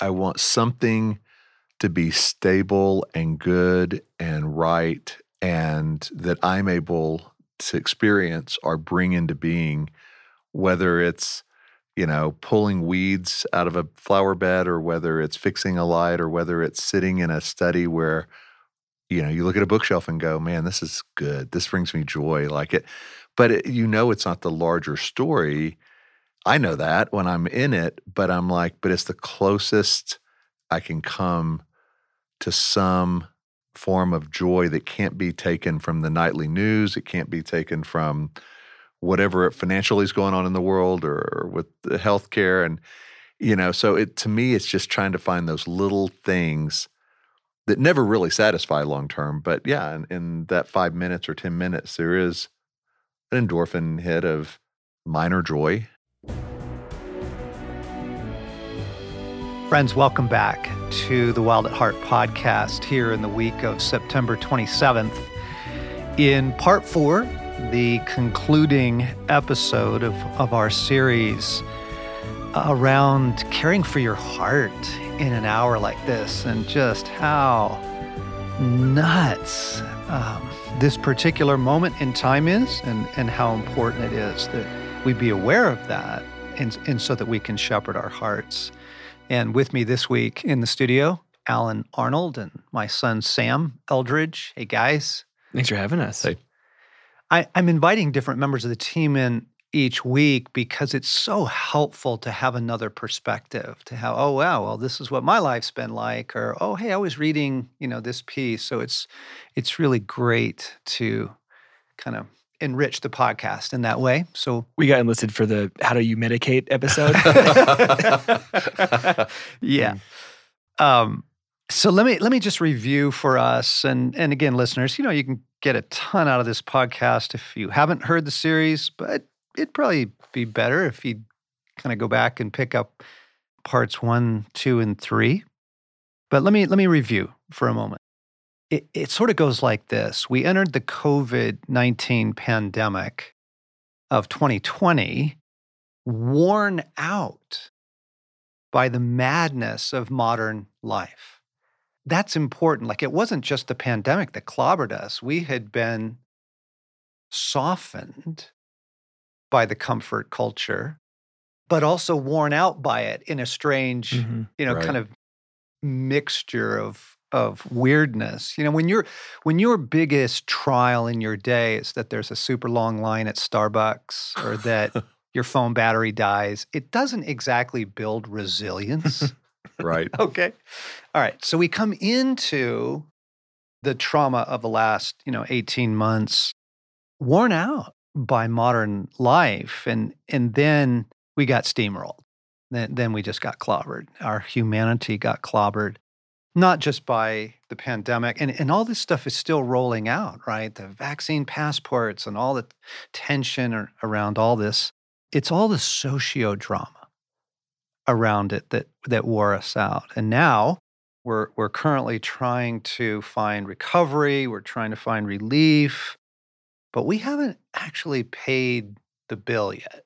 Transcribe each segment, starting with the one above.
I want something to be stable and good and right and that I'm able to experience or bring into being, whether it's, you know, pulling weeds out of a flower bed or whether it's fixing a light or whether it's sitting in a study where, you know, you look at a bookshelf and go, man, this is good. This brings me joy. Like it, but it, you know, it's not the larger story. I know that when I'm in it, but I'm like, but it's the closest I can come to some form of joy that can't be taken from the nightly news. It can't be taken from whatever financially is going on in the world or, with the healthcare. And, you know, so it to me, it's just trying to find those little things that never really satisfy long term. But yeah, in, in that five minutes or 10 minutes, there is an endorphin hit of minor joy. Friends, welcome back to the Wild at Heart podcast here in the week of September 27th. In part four, the concluding episode of, of our series around caring for your heart in an hour like this and just how nuts um, this particular moment in time is and, and how important it is that we be aware of that and, and so that we can shepherd our hearts. And with me this week in the studio, Allen Arnold and my son Sam Eldredge. Hey guys. Thanks for having us. Hey. I, I'm inviting different members of the team in each week because it's so helpful to have another perspective to how oh wow well this is what my life's been like or oh hey i was reading you know this piece so it's it's really great to kind of enrich the podcast in that way. So we got enlisted for the how do you medicate episode. yeah. Um, so let me let me just review for us and and again listeners, you know, you can get a ton out of this podcast if you haven't heard the series, but it'd probably be better if you kind of go back and pick up parts 1, 2 and 3. But let me let me review for a moment it, it sort of goes like this We entered the COVID 19 pandemic of 2020 worn out by the madness of modern life. That's important. Like it wasn't just the pandemic that clobbered us, we had been softened by the comfort culture, but also worn out by it in a strange, mm-hmm. you know, right. kind of mixture of of weirdness. You know, when you're when your biggest trial in your day is that there's a super long line at Starbucks or that your phone battery dies, it doesn't exactly build resilience. right. okay. All right. So we come into the trauma of the last, you know, 18 months worn out by modern life and and then we got steamrolled. Then then we just got clobbered. Our humanity got clobbered not just by the pandemic and, and all this stuff is still rolling out right? The vaccine passports and all the tension around all this. It's all the socio drama around it that that wore us out. And now we're we're currently trying to find recovery we're trying to find relief but we haven't actually paid the bill yet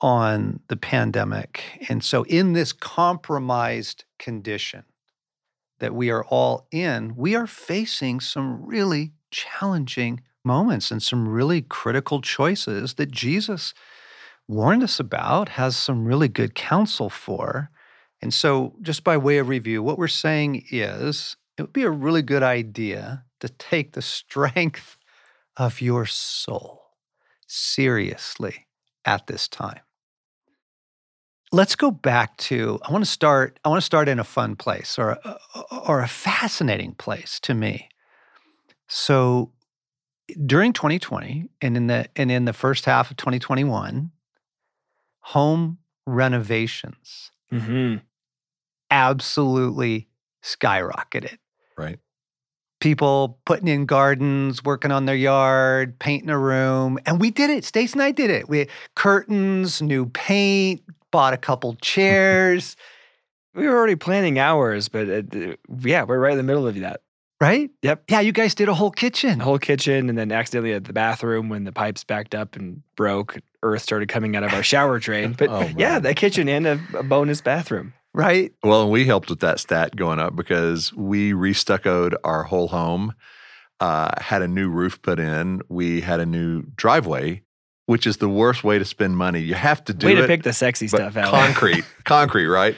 on the pandemic. And so in this compromised condition that we are all in, we are facing some really challenging moments and some really critical choices that Jesus warned us about, has some really good counsel for. And so, just by way of review, what we're saying is it would be a really good idea to take the strength of your soul seriously at this time let's go back to i want to start i want to start in a fun place or a, or a fascinating place to me so during 2020 and in the and in the first half of 2021 home renovations mm-hmm. absolutely skyrocketed right people putting in gardens, working on their yard, painting a room. And we did it. Stace and I did it. We curtains, new paint, bought a couple chairs. we were already planning hours, but uh, yeah, we're right in the middle of that. Right? Yep. Yeah, you guys did a whole kitchen. A whole kitchen, and then accidentally at the bathroom when the pipes backed up and broke, earth started coming out of our shower drain. But oh, yeah, that kitchen and a, a bonus bathroom. right? Well, and we helped with that stat going up because we restuccoed our whole home, uh, had a new roof put in, we had a new driveway, which is the worst way to spend money. You have to do Way it. to pick the sexy stuff out. concrete, concrete, right?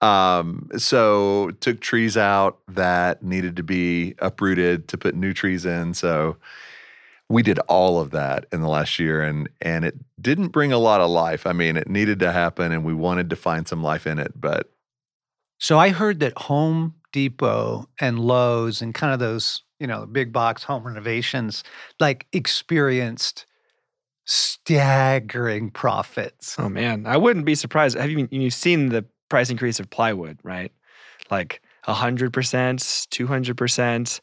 Um, so took trees out that needed to be uprooted to put new trees in. So we did all of that in the last year, and and it didn't bring a lot of life. I mean, it needed to happen, and we wanted to find some life in it, but So I heard that Home Depot and Lowe's and kind of those, you know, big box home renovations like experienced staggering profits. Oh man, I wouldn't be surprised. Have you you've seen the price increase of plywood, right? Like hundred percent, two hundred percent.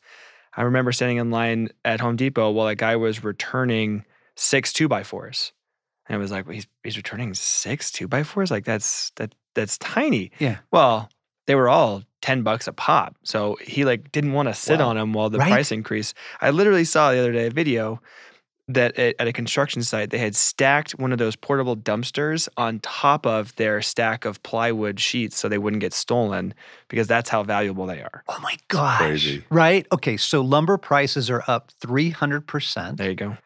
I remember standing in line at Home Depot while a guy was returning six two by fours, and I was like, well, "He's he's returning six two by fours? Like that's that that's tiny." Yeah. Well, they were all ten bucks a pop, so he like didn't want to sit Wow. on them while the Right. price increase. I literally saw the other day a video that at, at a construction site they had stacked one of those portable dumpsters on top of their stack of plywood sheets so they wouldn't get stolen because that's how valuable they are. Oh my gosh. crazy. Right? Okay, so lumber prices are up 300%. There you go.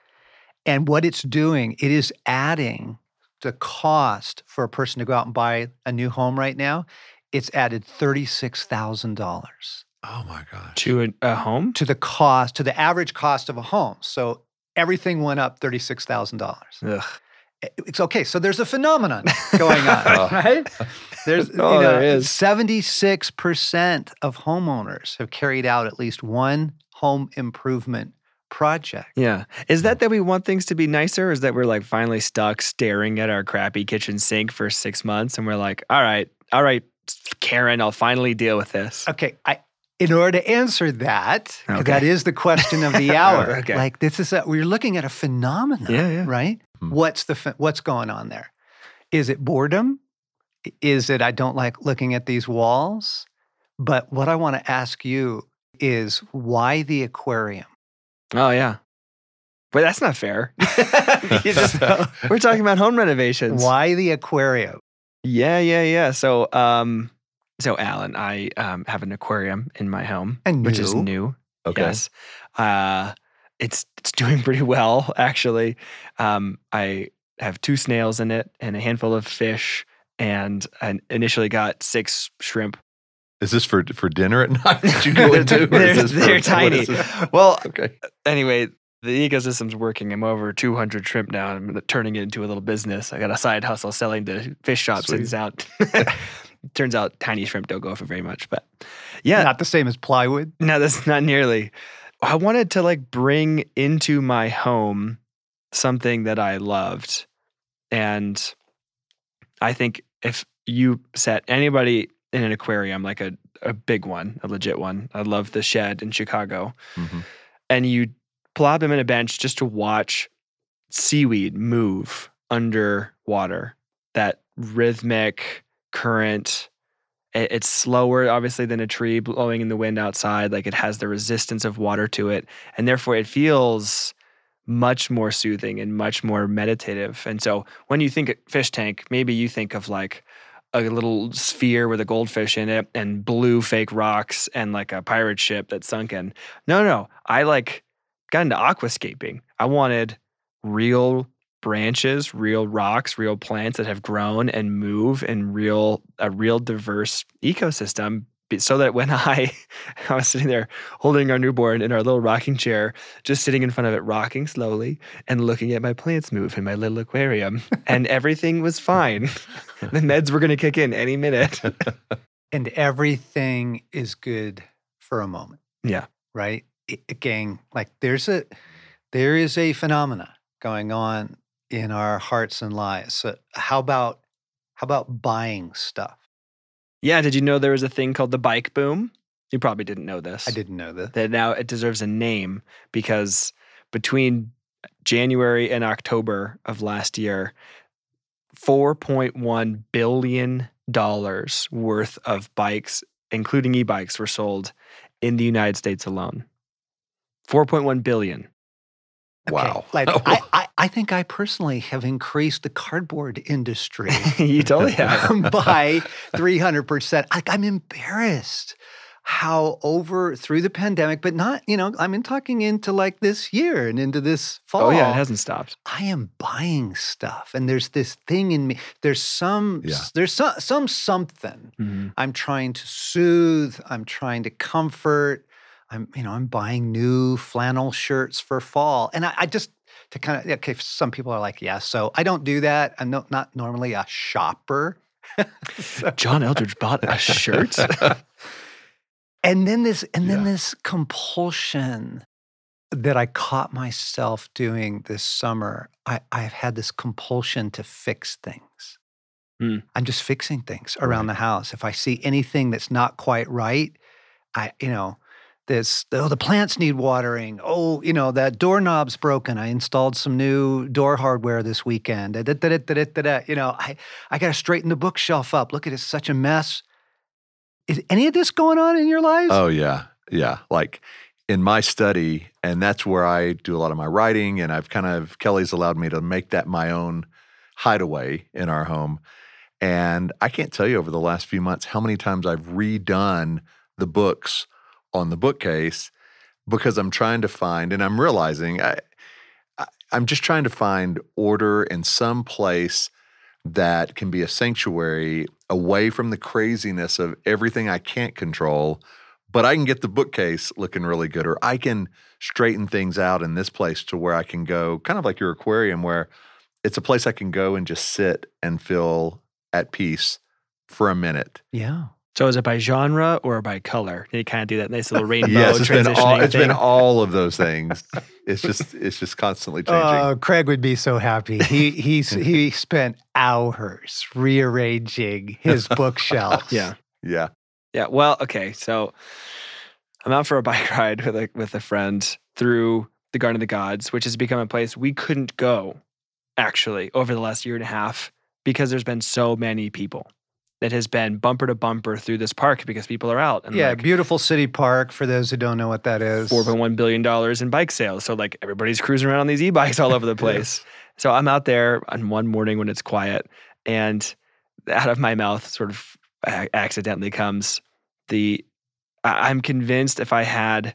And what it's doing, it is adding the cost for a person to go out and buy a new home right now. It's added $36,000 oh my gosh, To a, a home? to the cost, to the average cost of a home. So everything went up $36,000. It's okay. So there's a phenomenon going on, Oh. right? There's, oh, you Oh, know, there is. 76% of homeowners have carried out at least one home improvement project. Yeah. Is that that we want things to be nicer? Or is that we're like finally stuck staring at our crappy kitchen sink for six months and we're like, all right, all right, Karen, I'll finally deal with this. Okay, I in order to answer that Okay. is the question of the hour. Okay. Like this is a, we're looking at a phenomenon, Yeah, yeah. right? Hmm. What's the what's going on there? Is it boredom? Is it I don't like looking at these walls? But what I want to ask you is why the aquarium? Oh, yeah. But that's not fair. Just- we're talking about home renovations. Why the aquarium? Yeah, yeah, yeah. So, um, so Allen, I um, have an aquarium in my home, And which is new? new. okay, Yes, uh, it's it's doing pretty well actually. Um, I have two snails in it and a handful of fish, and I initially got six shrimp. is this for for dinner at night? Did you go into? or They're- is this for- they're what tiny. Well, Okay, anyway, the ecosystem's working. I'm over 200 shrimp now. I'm turning it into a little business. I got a side hustle selling to fish shops. Sweet. Turns out, turns out tiny shrimp don't go for very much. But yeah, Not the same as plywood. no, that's not nearly. I wanted to like bring into my home something that I loved. And I think if you set anybody in an aquarium, like a, a big one, a legit one, I love the Shedd in Chicago, Mhm. and you plop them in a bench just to watch seaweed move underwater, that rhythmic current. It- It's slower, obviously, than a tree blowing in the wind outside. Like it has the resistance of water to it. And therefore, it feels much more soothing and much more meditative. And so, when you think fish tank, maybe you think of like a little sphere with a goldfish in it and blue fake rocks and like a pirate ship that's sunken. No, no. I like got into aquascaping. I wanted real branches, real rocks, real plants that have grown and move in real a real diverse ecosystem so that when I I was sitting there holding our newborn in our little rocking chair, just sitting in front of it rocking slowly and looking at my plants move in my little aquarium and everything was fine. the meds were going to kick in any minute. And everything is good for a moment. Yeah. Right? I- Again, like there's a there is a phenomena going on in our hearts and lives. So how about how about buying stuff? Yeah, did you know there was a thing called the bike boom? You probably didn't know this. I didn't know this. that now it deserves a name because between January and October of last year, $4.1 billion worth of bikes, including e bikes, were sold in the United States alone. 4.1 billion. Wow. Like I, I, I think I personally have increased the cardboard industry you totally have. by 300%. Like I'm embarrassed how over through the pandemic, but not, you know, I'm in talking into like this year and into this fall. Oh yeah, it hasn't stopped. I am buying stuff and there's this thing in me. There's some Yeah. there's some some something Mhm. I'm trying to soothe, I'm trying to comfort. I'm, you know, I'm buying new flannel shirts for fall. And I, I just to kind of okay, some people are like, yeah, so I don't do that. I'm no, not normally a shopper. So- John Eldredge bought a shirt. and then this and then Yeah. this compulsion that I caught myself doing this summer. I, I've had this compulsion to fix things. Hmm. I'm just fixing things around Right. the house. If I see anything that's not quite right, I, you know, this, oh, the plants need watering. Oh, you know, that doorknob's broken. I installed some new door hardware this weekend. You know, I, I got to straighten the bookshelf up. Look at it, it's such a mess. Is any of this going on in your lives? Oh yeah, yeah. Like in my study, and that's where I do a lot of my writing. And I've kind of Kelly's allowed me to make that my own hideaway in our home. And I can't tell you over the last few months how many times I've redone the books on the bookcase because I'm trying to find, and I'm realizing I, I I'm just trying to find order in some place that can be a sanctuary away from the craziness of everything I can't control, but I can get the bookcase looking really good, or I can straighten things out in this place to where I can go, kind of like your aquarium, where it's a place I can go and just sit and feel at peace for a minute. yeah. So is it by genre or by color? You kind of do that nice little rainbow yes, it's been all it's thing. been all of those things. it's just it's just constantly oh, changing. Oh, Craig would be so happy. He he's he spent hours rearranging his bookshelves. yeah. yeah. Yeah. Well, okay. So I'm out for a bike ride with a with a friend through the Garden of the Gods, which has become a place we couldn't go actually over the last year and a half because there's been so many people. It has been bumper to bumper through this park because people are out and yeah, like beautiful city park. For those who don't know what that is, four point one billion dollars in bike sales. So like everybody's cruising around on these e-bikes all over the place. So I'm out there on one morning when it's quiet, and out of my mouth, sort of accidentally comes the. I'm convinced if I had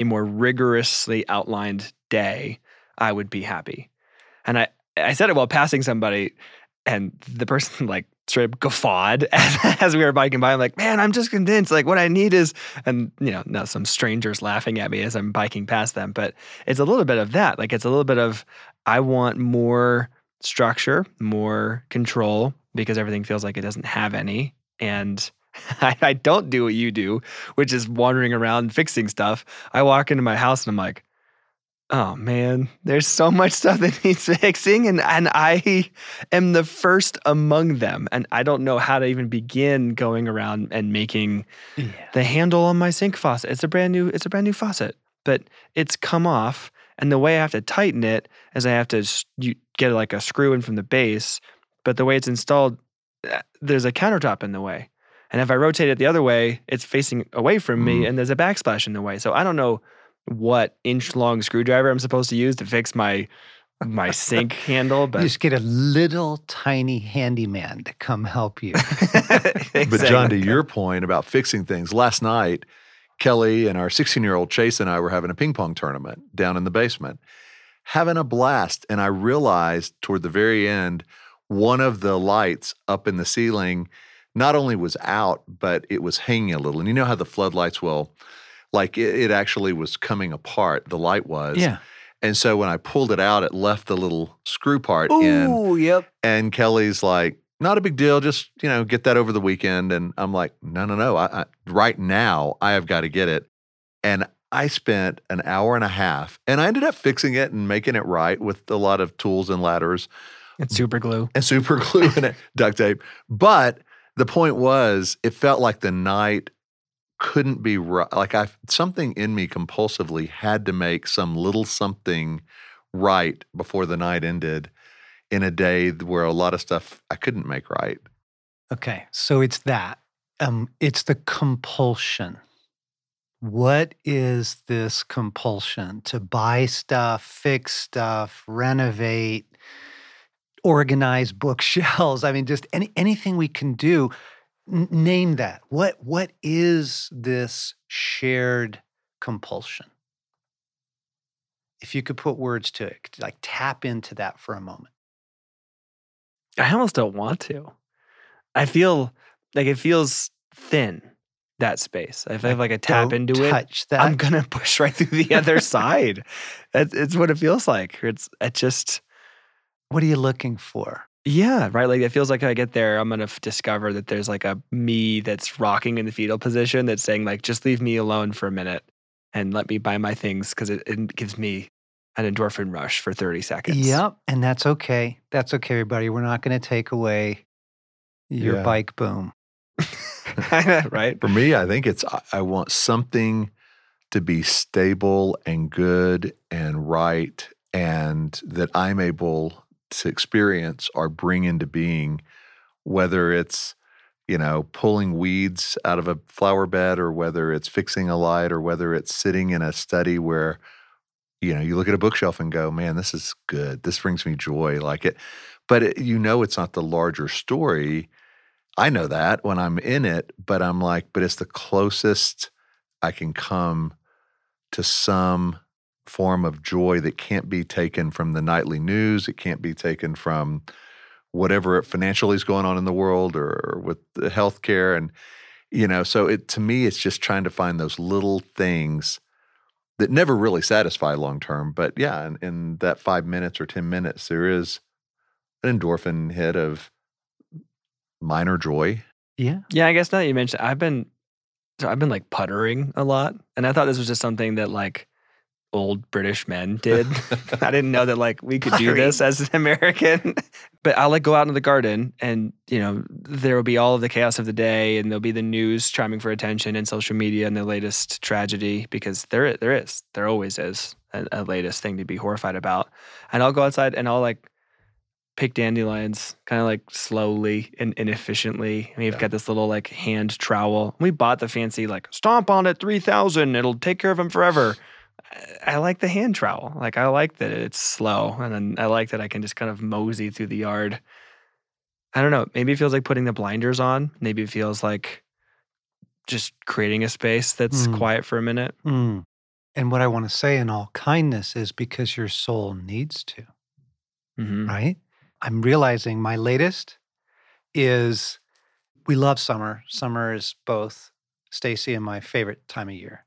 a more rigorously outlined day, I would be happy. And I I said it while passing somebody, and the person like straight up guffawed as, as we were biking by. I'm like, man, I'm just convinced. Like, what I need is, and you know, now some strangers laughing at me as I'm biking past them. But it's a little bit of that. Like, it's a little bit of I want more structure, more control because everything feels like it doesn't have any. And I, I don't do what you do, which is wandering around fixing stuff. I walk into my house and I'm like, oh man, there's so much stuff that needs fixing, and and I am the first among them, and I don't know how to even begin going around and making Yeah. the handle on my sink faucet. It's a brand new, it's a brand new faucet, but it's come off, and the way I have to tighten it is I have to you get like a screw in from the base, but the way it's installed, uh, there's a countertop in the way. And if I rotate it the other way, it's facing away from me Mm. and there's a backsplash in the way. So I don't know what inch long screwdriver I'm supposed to use to fix my my sink handle, but You but just get a little tiny handyman to come help you. But John, to your point about fixing things, last night, Kelly and our 16 year old Chase and I were having a ping pong tournament down in the basement, having a blast. And I realized toward the very end, one of the lights up in the ceiling not only was out, but it was hanging a little. And you know how the floodlights will, like it, it actually was coming apart, the light was. yeah. And so when I pulled it out, it left the little screw part in. Ooh, yep. And Kelly's like, not a big deal. Just, you know, get that over the weekend. And I'm like, no, no, no. I, I, right now, I have got to get it. And I spent an hour and a half and I ended up fixing it and making it right with a lot of tools and ladders it's super glue. and super glue and duct tape. But the point was, it felt like the night couldn't be right. Like I, something in me compulsively had to make some little something right before the night ended in a day where a lot of stuff I couldn't make right. Okay. So it's that. Um, it's the compulsion. What is this compulsion to buy stuff, fix stuff, renovate, organize bookshelves? I mean, just any, anything we can do. Name that. What what is this shared compulsion? If you could put words to it, like tap into that for a moment. I almost don't want to. I feel like it feels thin that space. If I have like a tap into it, touch that. I'm gonna push right through the other side. It's, it's what it feels like. It's it just what are you looking for? Yeah, right. Like it feels like I get there, I'm gonna f- discover that there's like a me that's rocking in the fetal position that's saying like, just leave me alone for a minute and let me buy my things because it, it gives me an endorphin rush for 30 seconds. Yep, and that's okay. That's okay, everybody. We're not going to take away your Yeah. bike boom. right. For me, I think it's I- I want something to be stable and good and right and that I'm able to experience or bring into being, whether it's, you know, pulling weeds out of a flower bed or whether it's fixing a light or whether it's sitting in a study where, you know, you look at a bookshelf and go, man, this is good. This brings me joy. Like it, but it, you know, it's not the larger story. I know that when I'm in it, but I'm like, but it's the closest I can come to some form of joy that can't be taken from the nightly news. It can't be taken from whatever financially is going on in the world or, with the healthcare. And, you know, so it to me, it's just trying to find those little things that never really satisfy long term. But yeah, in, in that five minutes or 10 minutes, there is an endorphin hit of minor joy. Yeah. Yeah, I guess now that you mentioned, I've been, so I've been like puttering a lot, and I thought this was just something that like old British men did. I didn't know that like we could do this as an American. but I'll like go out in the garden, and you know there will be all of the chaos of the day, and there'll be the news chiming for attention and social media and the latest tragedy because there there is there always is a, a latest thing to be horrified about. And I'll go outside and I'll like pick dandelions kind of like slowly and inefficiently. And we've Yeah. got this little like hand trowel. We bought the fancy like stomp on it 3000. It'll take care of them forever. I- like the hand trowel. Like I like that it's slow and then I like that I can just kind of mosey through the yard. I don't know. Maybe it feels like putting the blinders on. Maybe it feels like just creating a space that's Mm. quiet for a minute. Mm. And what I want to say in all kindness is because your soul needs to, hmm right? I'm realizing my latest is we love summer. Summer is both Stasi and my favorite time of year.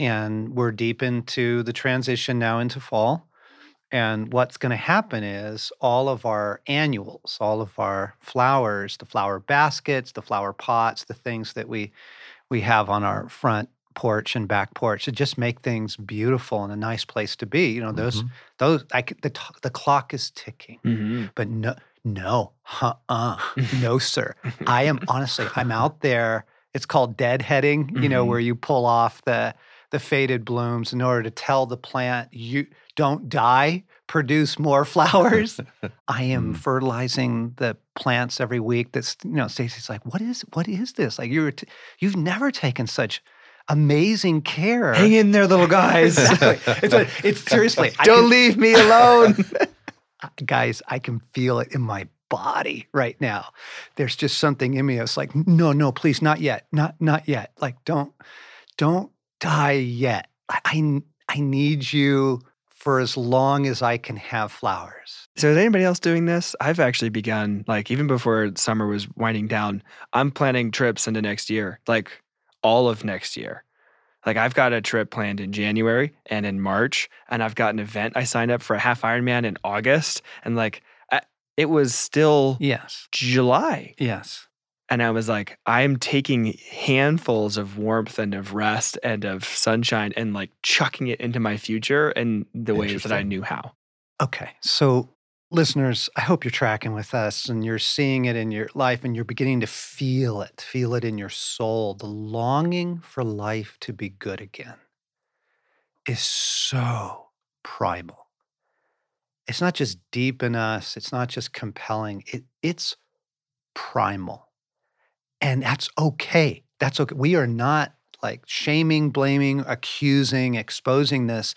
And we're deep into the transition now into fall. And what's going to happen is all of our annuals, all of our flowers, the flower baskets, the flower pots, the things that we we have on our front porch and back porch to just make things beautiful and a nice place to be. You know, those Mhm. those I the the clock is ticking, hmm but no no, uh-uh, no sir. I am honestly, I'm out there. It's called deadheading, you know, Mhm. where you pull off the the faded blooms in order to tell the plant you don't die, produce more flowers. I am Mm. fertilizing the plants every week. That's you know, Stasi's like, what is what is this? Like you're t- you've never taken such amazing care. Hang in there, little guys. Exactly. It's, a- it's seriously. Don't can- leave me alone. guys, I can feel it in my body right now. There's just something in me that's like, no, no, please, not yet, not not yet. Like, don't don't die yet. I I, I need you for as long as I can have flowers. So is anybody else doing this? I've actually begun like even before summer was winding down, I'm planning trips into next year, like all of next year. Like I've got a trip planned in January and in March, and I've got an event I signed up for a half Ironman in August, and like I, it was still Yes, July, yes. And I was like, I'm taking handfuls of warmth and of rest and of sunshine and like chucking it into my future in the ways that I knew how. Okay, so listeners, I hope you're tracking with us and you're seeing it in your life and you're beginning to feel it, feel it in your soul. The longing for life to be good again is so primal. It's not just deep in us, it's not just compelling, it, it's primal. And that's okay. That's okay. We are not like shaming, blaming, accusing, exposing this.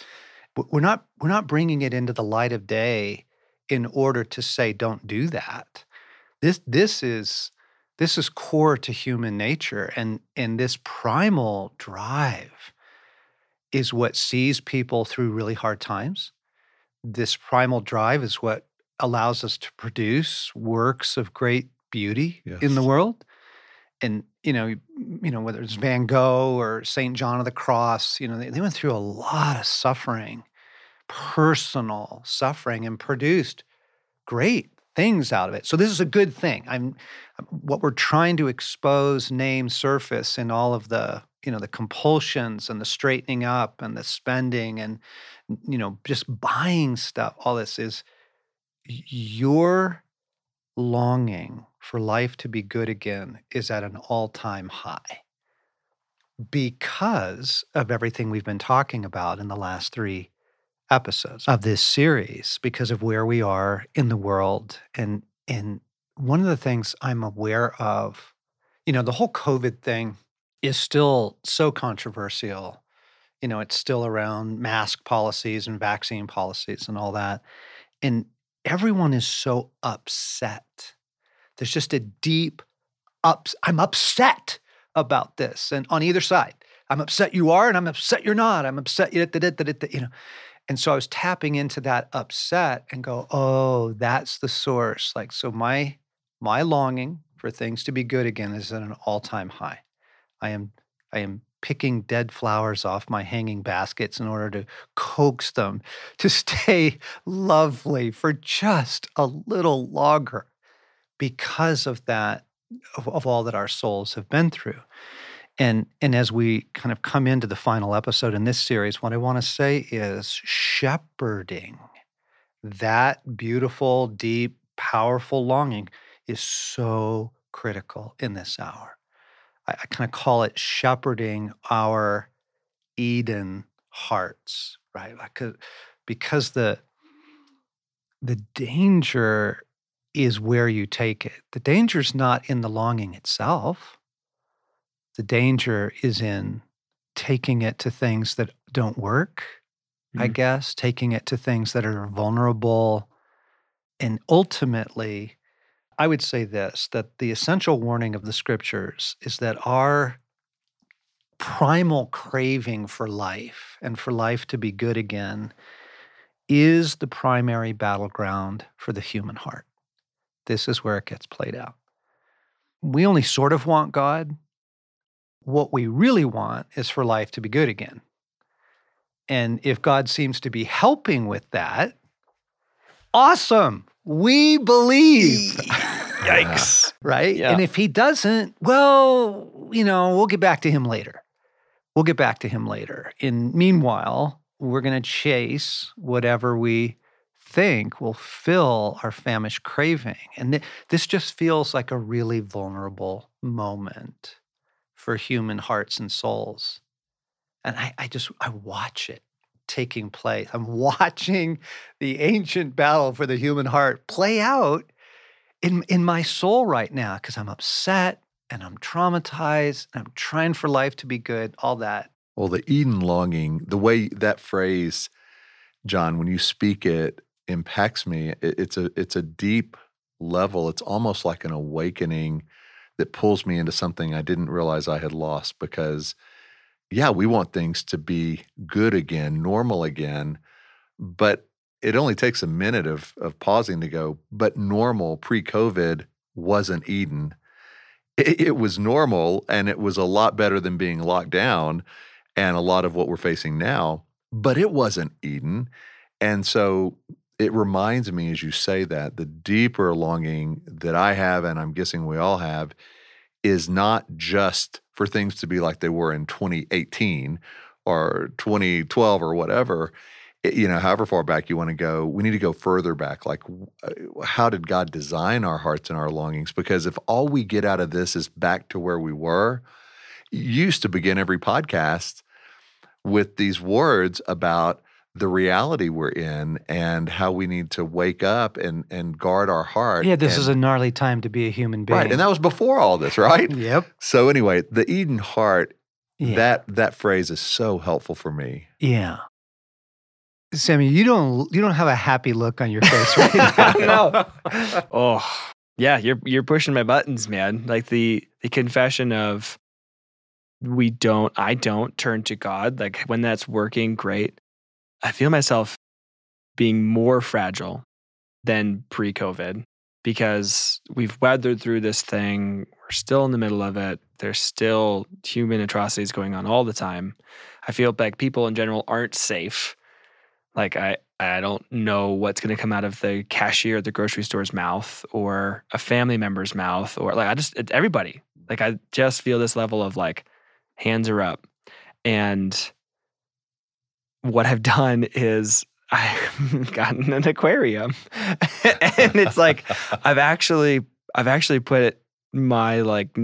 We're not we're not bringing it into the light of day in order to say don't do that. This this is this is core to human nature and and this primal drive is what sees people through really hard times. This primal drive is what allows us to produce works of great beauty in the world. And you know, you know whether it's Van Gogh or Saint John of the Cross, you know, they, they went through a lot of suffering, personal suffering, and produced great things out of it. So this is a good thing. I'm what we're trying to expose, name, surface in all of the you know the compulsions and the straightening up and the spending and you know just buying stuff. All this is your longing for life to be good again is at an all-time high. Because of everything we've been talking about in the last three episodes of this series because of where we are in the world and and one of the things I'm aware of you know the whole covid thing is still so controversial. You know it's still around mask policies and vaccine policies and all that. And everyone is so upset there's just a deep ups I'm upset about this and on either side I'm upset you are and I'm upset you're not I'm upset you you know and so I was tapping into that upset and go, oh, that's the source. Like, so my my longing for things to be good again is at an all-time high. I am I am picking dead flowers off my hanging baskets in order to coax them to stay lovely for just a little longer because of that of, of all that our souls have been through. And and as we kind of come into the final episode in this series, what I want to say is shepherding that beautiful, deep, powerful longing is so critical in this hour. I, I kind of call it shepherding our Eden hearts, right? Like, 'cause- because the the danger is where you take it. The danger is not in the longing itself. The danger is in taking it to things that don't work, I Mhm. guess, taking it to things that are vulnerable. And ultimately, I would say this that the essential warning of the scriptures is that our primal craving for life and for life to be good again is the primary battleground for the human heart. This is where it gets played out. We only sort of want God. What we really want is for life to be good again. And if God seems to be helping with that, awesome. We believe, Yikes. right? Yeah. And if he doesn't, well, you know, we'll get back to him later. We'll get back to him later. And meanwhile, we're going to chase whatever we think will fill our famished craving. And th- this just feels like a really vulnerable moment for human hearts and souls. And I, I just, I watch it taking place. I'm watching the ancient battle for the human heart play out in, in my soul right now because I'm upset and I'm traumatized and I'm trying for life to be good, all that. Well, the Eden longing, the way that phrase, John, when you speak it, impacts me. It, it's a it's a deep level. It's almost like an awakening that pulls me into something I didn't realize I had lost. Because, yeah, we want things to be good again, normal again, but it only takes a minute of of pausing to go. But normal pre-COVID wasn't Eden. It, it was normal, and it was a lot better than being locked down and a lot of what we're facing now, but it wasn't Eden. And so it reminds me as you say that the deeper longing that I have, and I'm guessing we all have, is not just for things to be like they were in 2018 or 2012 or whatever. You know, however far back you want to go, we need to go further back. Like, uh, how did God design our hearts and our longings? Because if all we get out of this is back to where we were, used to begin every podcast with these words about the reality we're in and how we need to wake up and and guard our heart. Yeah, this and, is a gnarly time to be a human being. right, and that was before all this, right? Yep. So anyway, the Eden heart Yeah. That that phrase is so helpful for me. Yeah. Sammy, you don't you don't have a happy look on your face right now. no. Oh, yeah, you're you're pushing my buttons, man. Like the the confession of we don't I don't turn to God. Like when that's working, great. I feel myself being more fragile than pre-COVID because we've weathered through this thing. We're still in the middle of it. There's still human atrocities going on all the time. I feel like people in general aren't safe. Like I I don't know what's going to come out of the cashier at the grocery store's mouth or a family member's mouth or like I just everybody. Like I just feel this level of like hands are up. And what I've done is I've gotten an aquarium. and it's like I've actually I've actually put my like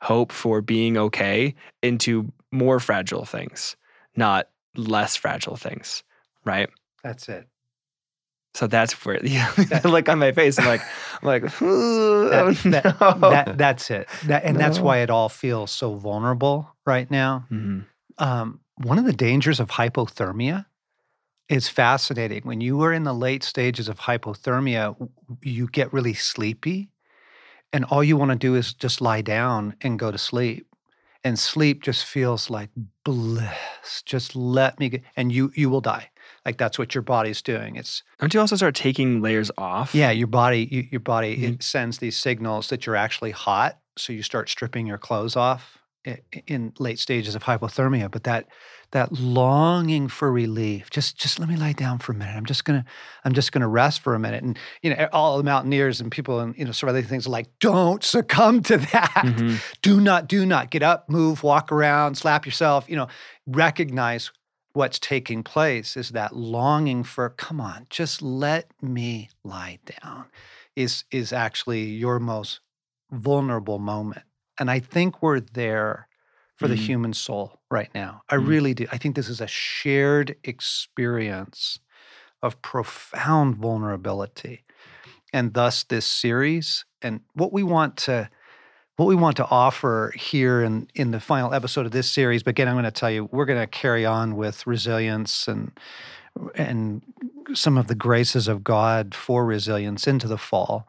hope for being okay into more fragile things, not less fragile things, right? That's it. So that's where yeah, the look on my face. I'm like, I'm like, That, oh, that, no." that- that's it. That, and that's why it all feels so vulnerable right now. Mhm. Um, one of the dangers of hypothermia is fascinating. When you are in the late stages of hypothermia, you get really sleepy, and all you want to do is just lie down and go to sleep. And sleep just feels like bliss. Just let me get, and you you will die. Like that's what your body's doing. It's Don't you also start taking layers off? yeah, your body, you, your body Mhm. it sends these signals that you're actually hot, so you start stripping your clothes off in late stages of hypothermia. But that that longing for relief, just just let me lie down for a minute. I'm just gonna I'm just gonna rest for a minute. And you know, all the mountaineers and people and you know, sort of other things are like, don't succumb to that. Mhm. Do not, do not get up, move, walk around, slap yourself. You know, recognize what's taking place is that longing for come on just let me lie down is is actually your most vulnerable moment and i think we're there for the Mm. human soul right now i Mm. really do i think this is a shared experience of profound vulnerability and thus this series and what we want to what we want to offer here in in the final episode of this series but again i'm going to tell you we're going to carry on with resilience and and some of the graces of god for resilience into the fall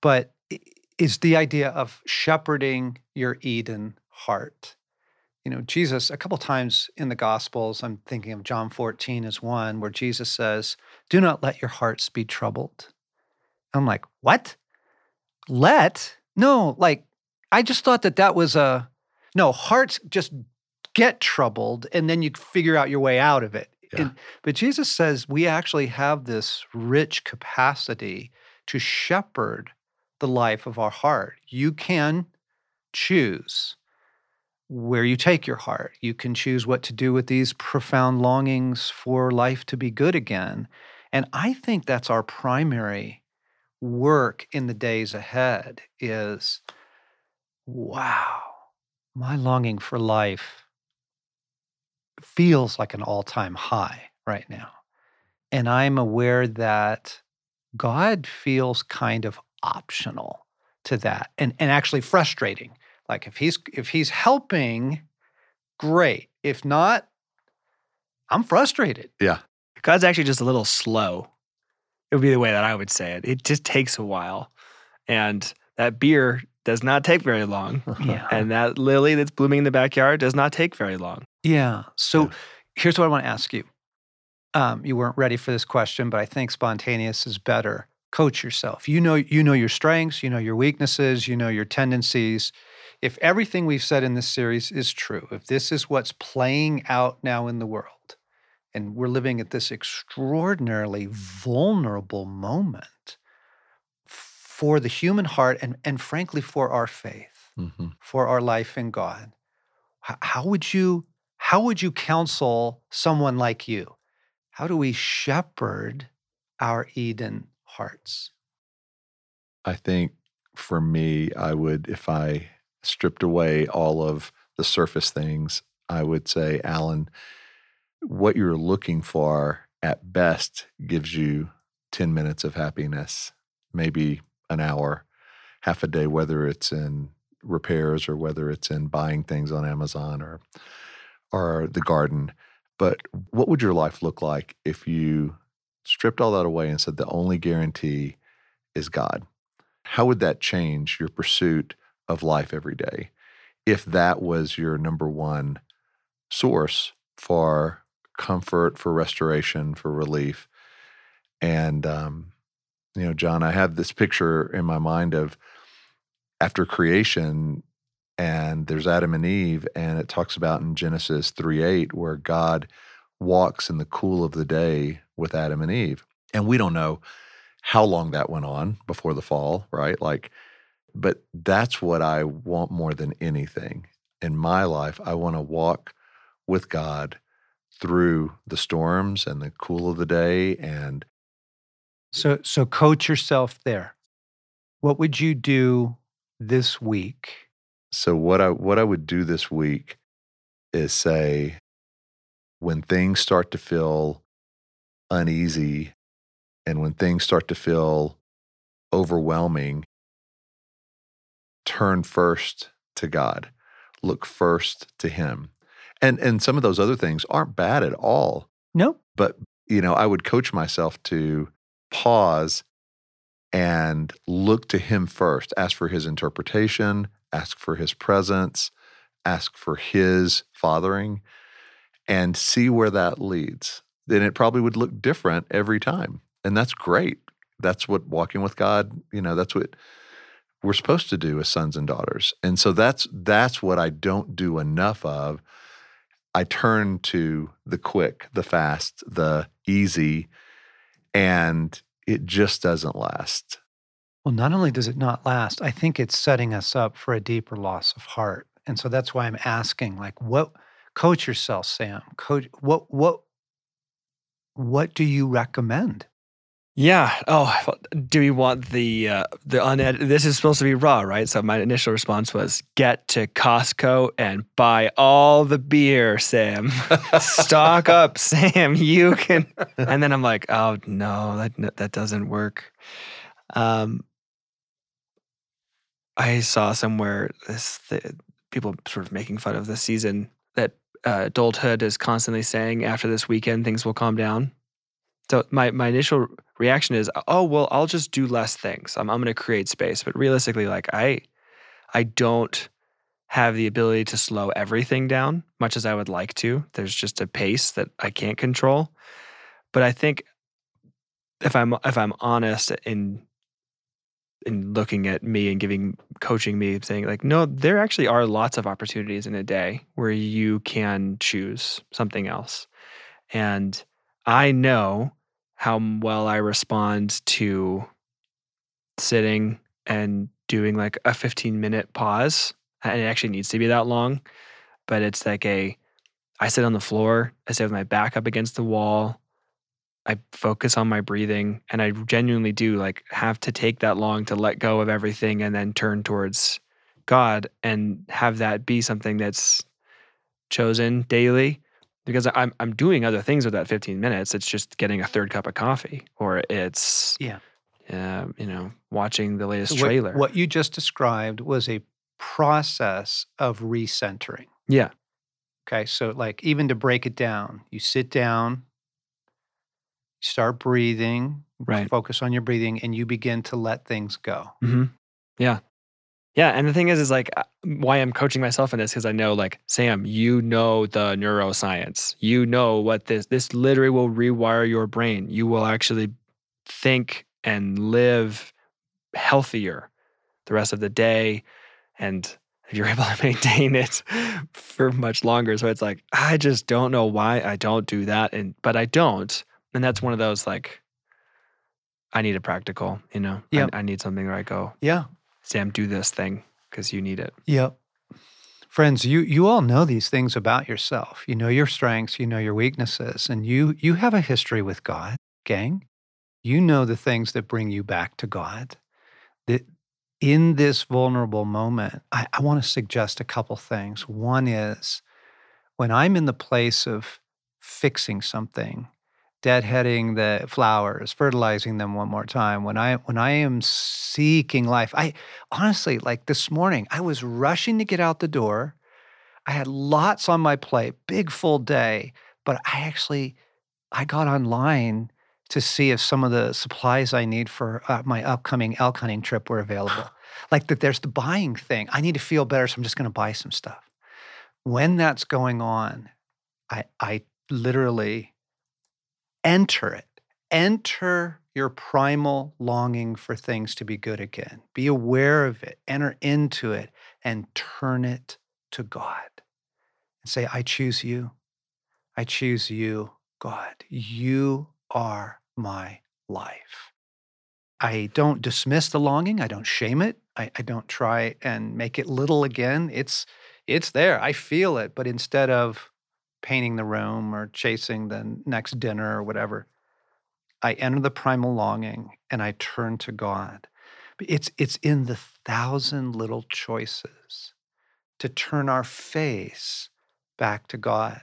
but is the idea of shepherding your eden heart. You know jesus a couple times in the gospels i'm thinking of john 14 as one where jesus says do not let your hearts be troubled. I'm like what? Let? No like i just thought that that was a no hearts just get troubled and then you figure out your way out of it. Yeah. And- but jesus says we actually have this rich capacity to shepherd the life of our heart. You can choose where you take your heart. You can choose what to do with these profound longings for life to be good again. And i think that's our primary work in the days ahead is wow, my longing for life feels like an all time high right now. And I'm aware that God feels kind of optional to that and, and actually frustrating. Like if he's if he's helping, great. If not, I'm frustrated. Yeah. God's actually just a little slow. It would be the way that I would say it. It just takes a while. And that beer does not take very long. Yeah. And that lily that's blooming in the backyard does not take very long. Yeah. So Yeah. here's what I want to ask you. Um, you weren't ready for this question, but I think spontaneous is better. Coach yourself. You know, you know your strengths, you know your weaknesses, you know your tendencies. If everything we've said in this series is true, if this is what's playing out now in the world, and we're living at this extraordinarily vulnerable moment for the human heart and, and frankly for our faith Mhm. for our life in God. How would you how would you counsel someone like you? How do we shepherd our Eden hearts? I think for me, I would, if I stripped away all of the surface things, I would say, Allen, what you're looking for at best gives you 10 minutes of happiness, maybe an hour, half a day, whether it's in repairs or whether it's in buying things on Amazon or or the garden. But what would your life look like if you stripped all that away and said the only guarantee is God? How would that change your pursuit of life every day if that was your number one source for comfort, for restoration, for relief? And, um, you know, John, I have this picture in my mind of after creation, and there's Adam and Eve, and it talks about in Genesis 3 8, where God walks in the cool of the day with Adam and Eve. And we don't know how long that went on before the fall, right? Like, but that's what I want more than anything in my life. I want to walk with God through the storms and the cool of the day and so so coach yourself there what would you do this week so what i what i would do this week is say when things start to feel uneasy and when things start to feel overwhelming turn first to god look first to him. And and some of those other things aren't bad at all no but you know i would coach myself to pause and look to him first ask for his interpretation ask for his presence ask for his fathering and see where that leads then it probably would look different every time and that's great that's what walking with god you know that's what we're supposed to do as sons and daughters and so that's that's what i don't do enough of I turn to the quick, the fast, the easy, and it just doesn't last. Well, not only does it not last, I think it's setting us up for a deeper loss of heart. And so that's why I'm asking, like, what coach yourself, Sam? Coach what what what do you recommend? Yeah. Oh, do we want the uh, the unedited? This is supposed to be raw, right? So my initial response was get to Costco and buy all the beer, Sam. Stock up, Sam. You can. And then I'm like, oh no, that that doesn't work. Um, I saw somewhere this the, people sort of making fun of this season that uh, adulthood is constantly saying after this weekend things will calm down. So my my initial reaction is, oh well, I'll just do less things. I'm I'm going to create space. But realistically, like I I don't have the ability to slow everything down, much as I would like to. There's just a pace that I can't control. But I think if I'm if I'm honest in in looking at me and giving coaching me saying like no there actually are lots of opportunities in a day where you can choose something else and i know how well I respond to sitting and doing like a 15 minute pause. And it actually needs to be that long, but it's like a I sit on the floor, I sit with my back up against the wall. I focus on my breathing and I genuinely do like have to take that long to let go of everything and then turn towards God and have that be something that's chosen daily because I'm I'm doing other things with that 15 minutes. It's just getting a third cup of coffee, or it's yeah, uh, you know, watching the latest what, trailer. What you just described was a process of recentering. Yeah. Okay, so like even to break it down, you sit down, start breathing, right? Focus on your breathing, and you begin to let things go. Mm-hmm. Yeah. Yeah, and the thing is, is like uh, why I'm coaching myself in this because I know, like Sam, you know the neuroscience. You know what this this literally will rewire your brain. You will actually think and live healthier the rest of the day, and if you're able to maintain it for much longer. So it's like I just don't know why I don't do that, and but I don't, and that's one of those like I need a practical, you know. Yeah, I, I need something where I go. Yeah, Sam, do this thing because you need it. Yep. Friends, you you all know these things about yourself. You know your strengths, you know your weaknesses, and you you have a history with God, gang. You know the things that bring you back to God. That in this vulnerable moment, I, I want to suggest a couple things. One is when I'm in the place of fixing something deadheading the flowers, fertilizing them one more time, when I when I am seeking life, I honestly like this morning, I was rushing to get out the door. I had lots on my plate, big full day, but I actually I got online to see if some of the supplies I need for uh, my upcoming elk hunting trip were available. like that there's the buying thing. I need to feel better, so I'm just going to buy some stuff. When that's going on, I I literally enter it. Enter your primal longing for things to be good again. Be aware of it, enter into it, and turn it to God. And say, I choose you. I choose you, God. You are my life. I don't dismiss the longing. I don't shame it. I, I, don't try and make it little again. It's it's there. I feel it. But instead of painting the room or chasing the next dinner or whatever. I enter the primal longing and I turn to God. It's, it's in the thousand little choices to turn our face back to God.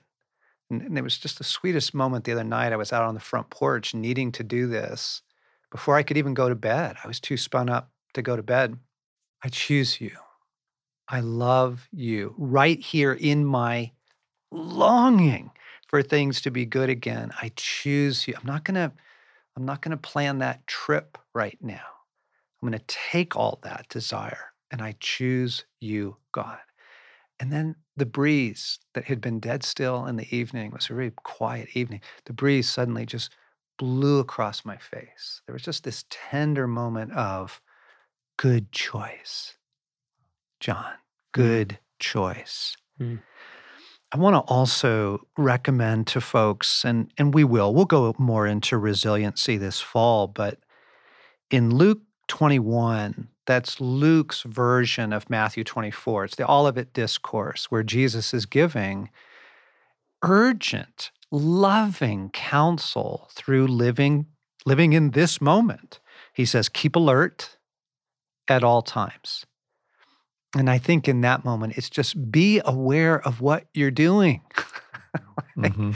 And, and it was just the sweetest moment the other night. I was out on the front porch needing to do this before I could even go to bed. I was too spun up to go to bed. I choose you. I love you right here in my longing for things to be good again. I choose you. I'm not going to I'm not going to plan that trip right now. I'm going to take all that desire and I choose you, God. And then the breeze that had been dead still in the evening was a very quiet evening. The breeze suddenly just blew across my face. There was just this tender moment of good choice, John, good choice. Mm. I want to also recommend to folks, and, and we will, we'll go more into resiliency this fall, but in Luke 21, that's Luke's version of Matthew 24. It's the Olivet Discourse where Jesus is giving urgent, loving counsel through living living in this moment. He says, keep alert at all times. And I think in that moment, it's just be aware of what you're doing mm-hmm.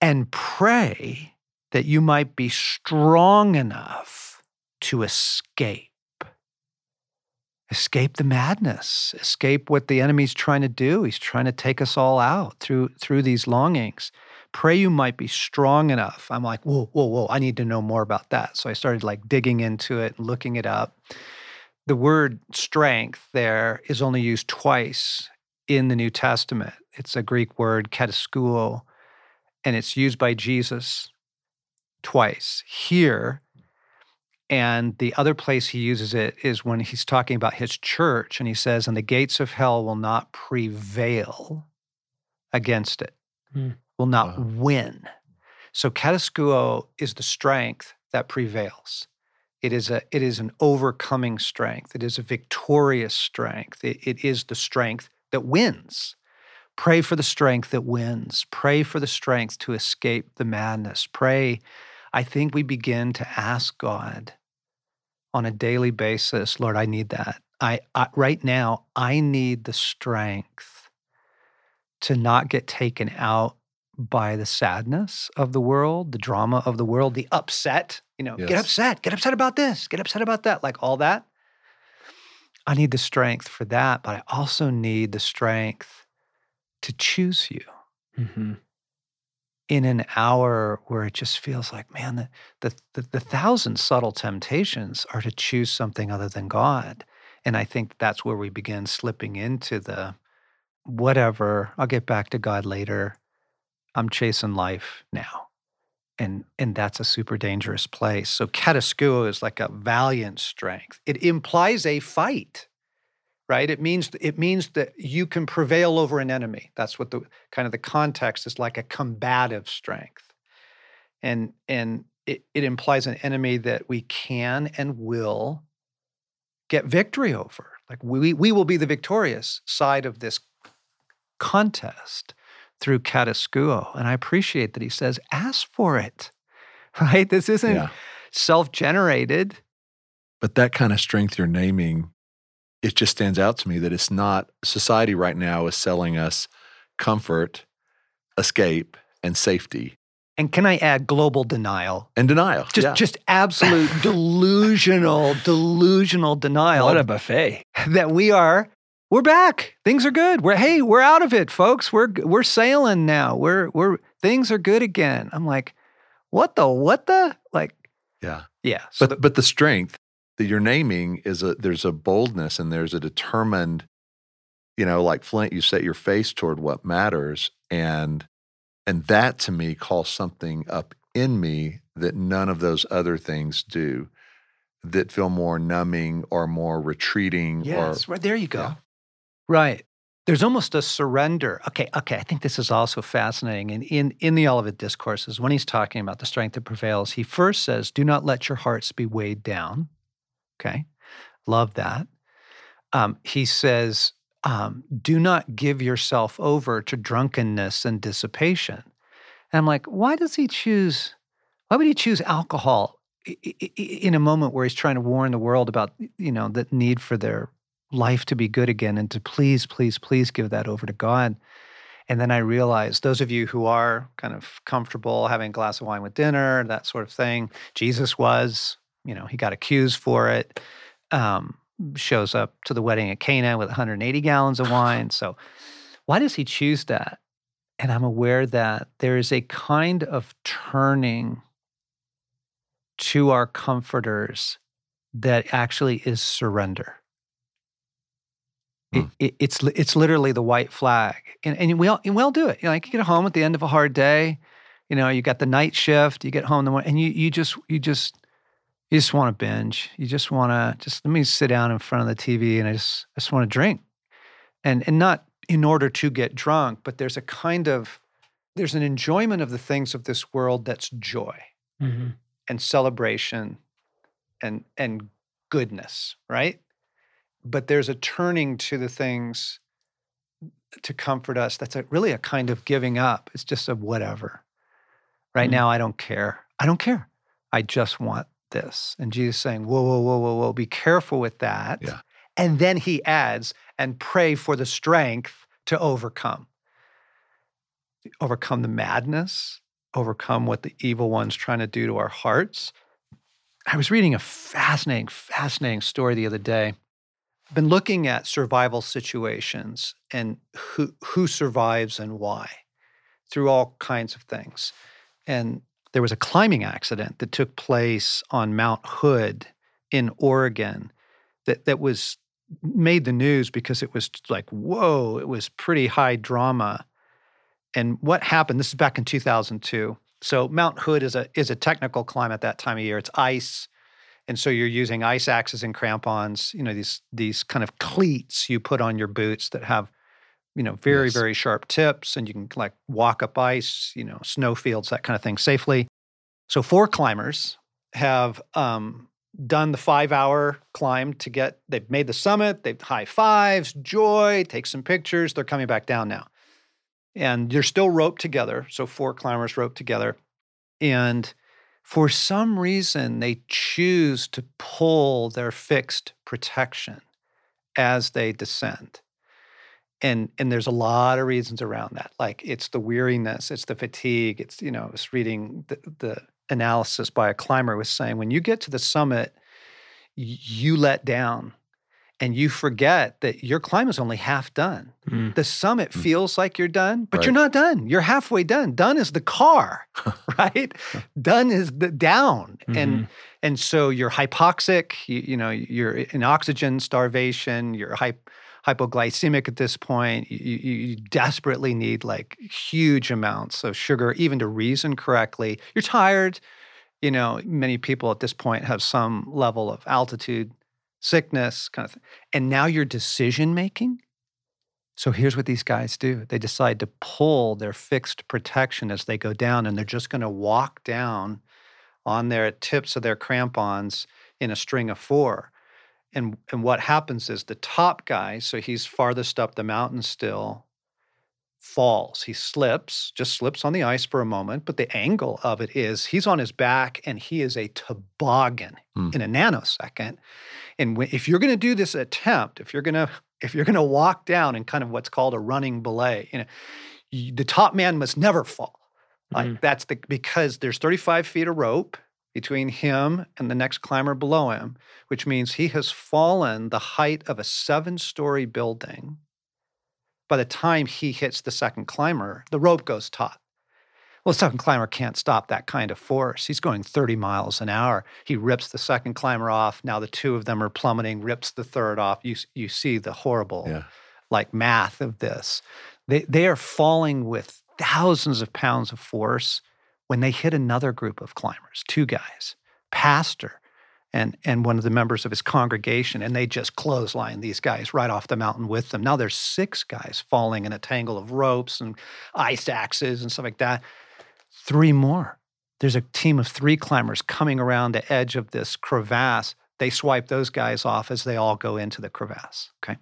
and pray that you might be strong enough to escape. Escape the madness, escape what the enemy's trying to do. He's trying to take us all out through through these longings. Pray you might be strong enough. I'm like, whoa, whoa, whoa, I need to know more about that. So I started like digging into it and looking it up the word strength there is only used twice in the New Testament. It's a Greek word, kataskuo, and it's used by Jesus twice here. And the other place he uses it is when he's talking about his church, and he says, And the gates of hell will not prevail against it, hmm. will not wow. win. So kataskuo is the strength that prevails. It is a it is an overcoming strength. It is a victorious strength. It, it is the strength that wins. Pray for the strength that wins. Pray for the strength to escape the madness. Pray. I think we begin to ask God on a daily basis, Lord, I need that. I, I right now I need the strength to not get taken out by the sadness of the world, the drama of the world, the upset. You know, yes. get upset, get upset about this, get upset about that, like all that. I need the strength for that, but I also need the strength to choose you mm-hmm. in an hour where it just feels like, man, the, the, the, the thousand subtle temptations are to choose something other than God. And I think that's where we begin slipping into the whatever, I'll get back to God later I'm chasing life now. And, and that's a super dangerous place. So kataskuo is like a valiant strength. It implies a fight, right? It means it means that you can prevail over an enemy. That's what the kind of the context is like a combative strength. And and it, it implies an enemy that we can and will get victory over. Like we we will be the victorious side of this contest through kataskuo. And I appreciate that he says, ask for it, right? This isn't yeah. self generated. But that kind of strength you're naming, it just stands out to me that it's not, society right now is selling us comfort, escape, and safety. and can I add global denial? And denial. Just yeah. just absolute delusional, delusional denial What a buffet. that we are we're back. Things are good. We're hey, we're out of it, folks. We're we're sailing now. We're we're things are good again. I'm like, what the what the like yeah. yeah. So But but the strength that you're naming is a there's a boldness and there's a determined, you know, like Flint, you set your face toward what matters. And and that to me calls something up in me that none of those other things do that feel more numbing or more retreating yes, or right there you go. Yeah. Right. There's almost a surrender. Okay, okay. I think this is also fascinating. And in, in the Olivet Discourses, when he's talking about the strength that prevails, he first says, Do not let your hearts be weighed down. Okay. Love that. Um, he says, um, Do not give yourself over to drunkenness and dissipation. And I'm like, why does he choose? Why would he choose alcohol in a moment where he's trying to warn the world about, you know, the need for their life to be good again and to please, please, please give that over to God. And then I realized those of you who are kind of comfortable having a glass of wine with dinner, that sort of thing, Jesus was, you know, he got accused for it. Um, shows up to the wedding at Cana with 180 gallons of wine. So, why does he choose that? And I'm aware that there is a kind of turning to our comforters that actually is surrender. It, Hmm. it, it's it's literally the white flag, and and we all and we all do it. You know, like you get home at the end of a hard day, you know, you got the night shift, you get home in the morning, and you you just you just you just want to binge. You just want to just let me sit down in front of the TV and I just I just want to drink, and and not in order to get drunk, but there's a kind of there's an enjoyment of the things of this world that's joy Mhm. and celebration and and goodness, right? But there's a turning to the things to comfort us that's a, really a kind of giving up. It's just a whatever. Right Mm. now, I don't care. I don't care. I just want this. And Jesus saying, whoa, whoa, whoa, whoa, whoa, be careful with that. Yeah. And then he adds, and pray for the strength to overcome. Overcome the madness, overcome what the evil one's trying to do to our hearts. I was reading a fascinating, fascinating story the other day. Been looking at survival situations and who who survives and why through all kinds of things. And there was a climbing accident that took place on Mount Hood in Oregon that that was made the news because it was like whoa, it was pretty high drama. And what happened? This is back in 2002. So Mount Hood is a is a technical climb at that time of year. It's ice, and so you're using ice axes and crampons. You know these these kind of cleats you put on your boots that have, you know, very very sharp tips, and you can like walk up ice, you know, snow fields, that kind of thing safely. So four climbers have um, done the five hour climb to get. They've made the summit. They've high fives, joy, take some pictures. They're coming back down now and you're still roped together. So four climbers roped together. And for some reason, they choose to pull their fixed protection as they descend. And, and there's a lot of reasons around that. Like it's the weariness, it's the fatigue. It's, you know, I was reading the, the analysis by a climber was saying when you get to the summit, you let down and you forget that your climb is only half done. Mm. The summit Mm. feels like you're done, but Right. you're not done. You're halfway done. Done is the car, right? done is the down. And Mhm. and so you're hypoxic, you, you know, you're in oxygen starvation, you're hy- hypoglycemic at this point. You, you, you desperately need like huge amounts of sugar, even to reason correctly. You're tired. You know, many people at this point have some level of altitude sickness, kind of thing. And now your decision making. So here's what these guys do they decide to pull their fixed protection as they go down, and they're just going to walk down on their tips of their crampons in a string of four. And, and what happens is the top guy, so he's farthest up the mountain still, falls. He slips, just slips on the ice for a moment. But the angle of it is he's on his back and he is a toboggan Hmm. in a nanosecond. And when, if you're going to do this attempt, if you're going to if you're going to walk down in kind of what's called a running belay, you know, you, the top man must never fall. Like Mhm. that's the because there's 35 feet of rope between him and the next climber below him, which means he has fallen the height of a seven-story building. By the time he hits the second climber, the rope goes taut. Well, the second climber can't stop that kind of force. He's going 30 miles an hour. He rips the second climber off. Now the two of them are plummeting, rips the third off. You, you see the horrible Yeah. like math of this. They, they are falling with thousands of pounds of force when they hit another group of climbers, two guys, pastor and, and one of the members of his congregation, and they just clothesline these guys right off the mountain with them. Now there's six guys falling in a tangle of ropes and ice axes and stuff like that. Three more. There's a team of three climbers coming around the edge of this crevasse. They swipe those guys off as they all go into the crevasse. Okay.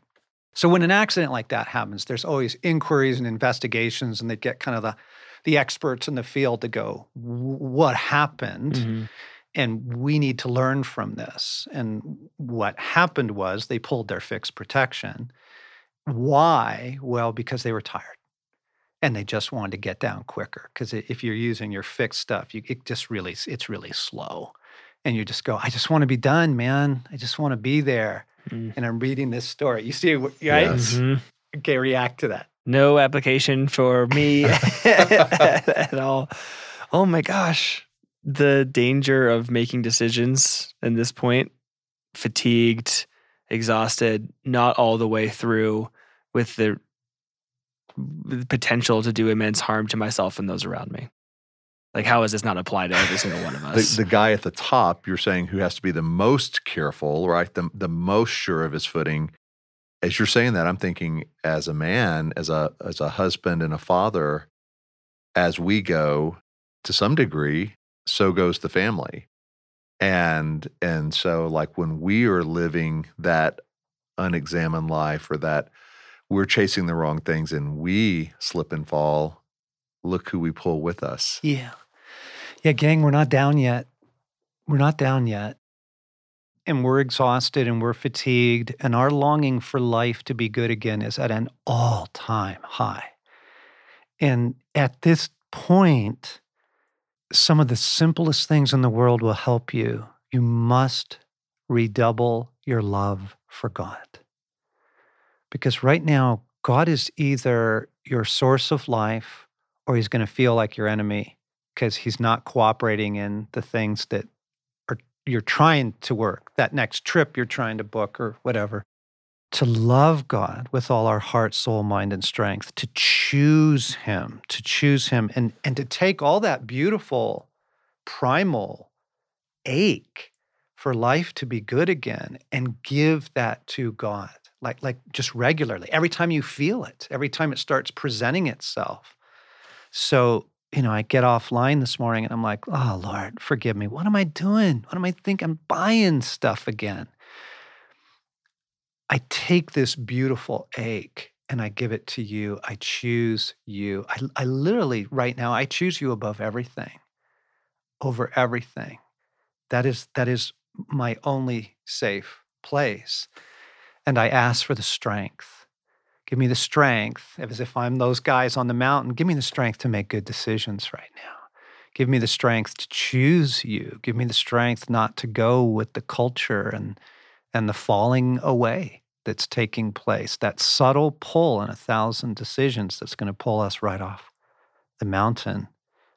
So when an accident like that happens, there's always inquiries and investigations, and they get kind of the the experts in the field to go, what happened? Mhm. And we need to learn from this. And what happened was they pulled their fixed protection. Why? Well, because they were tired. And they just wanted to get down quicker. Because if you're using your fixed stuff, you, it just really, it's really slow. And you just go, I just want to be done, man. I just want to be there. Mm. And I'm reading this story. You see, wh- right? Yes. Mhm. Okay, react to that. No application for me at all. Oh my gosh. The danger of making decisions in this point, fatigued, exhausted, not all the way through with the, with the potential to do immense harm to myself and those around me. Like, how is this not applied to every single one of The, us? the guy at the top, you're saying, who has to be the most careful, right? The, the most sure of his footing. As you're saying that, I'm thinking as a man, as a as a husband and a father, as we go to some degree, so goes the family. And and so like when we are living that unexamined life or that we're chasing the wrong things and we slip and fall, look who we pull with us. Yeah. Yeah, gang, we're not down yet. We're not down yet. And we're exhausted and we're fatigued, and our longing for life to be good again is at an all time high. And at this point, some of the simplest things in the world will help you. You must redouble your love for God. Because right now, God is either your source of life or he's going to feel like your enemy because he's not cooperating in the things that are you're trying to work that next trip you're trying to book or whatever to love god with all our heart soul mind and strength to choose him to choose him and and to take all that beautiful primal ache for life to be good again and give that to god like like just regularly every time you feel it every time it starts presenting itself so, you know, I get offline this morning and I'm like, oh, Lord, forgive me. What am I doing? What am I think? I'm buying stuff again. I take this beautiful ache and I give it to you. I choose you. I, I literally, right now, I choose you above everything, over everything. That is, that is my only safe place. And I ask for the strength. Give me the strength, as if I'm those guys on the mountain. Give me the strength to make good decisions right now. Give me the strength to choose you. Give me the strength not to go with the culture and and the falling away that's taking place. That subtle pull in a thousand decisions that's going to pull us right off the mountain.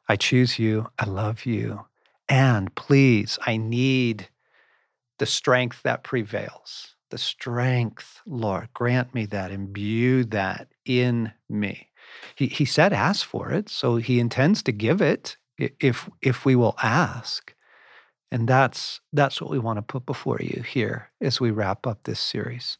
I choose you. I love you. And please, I need the strength that prevails. The strength, Lord, grant me that, imbue that in me. He, he said, ask for it. So he intends to give it if, if we will ask. And that's, that's what we want to put before you here as we wrap up this series.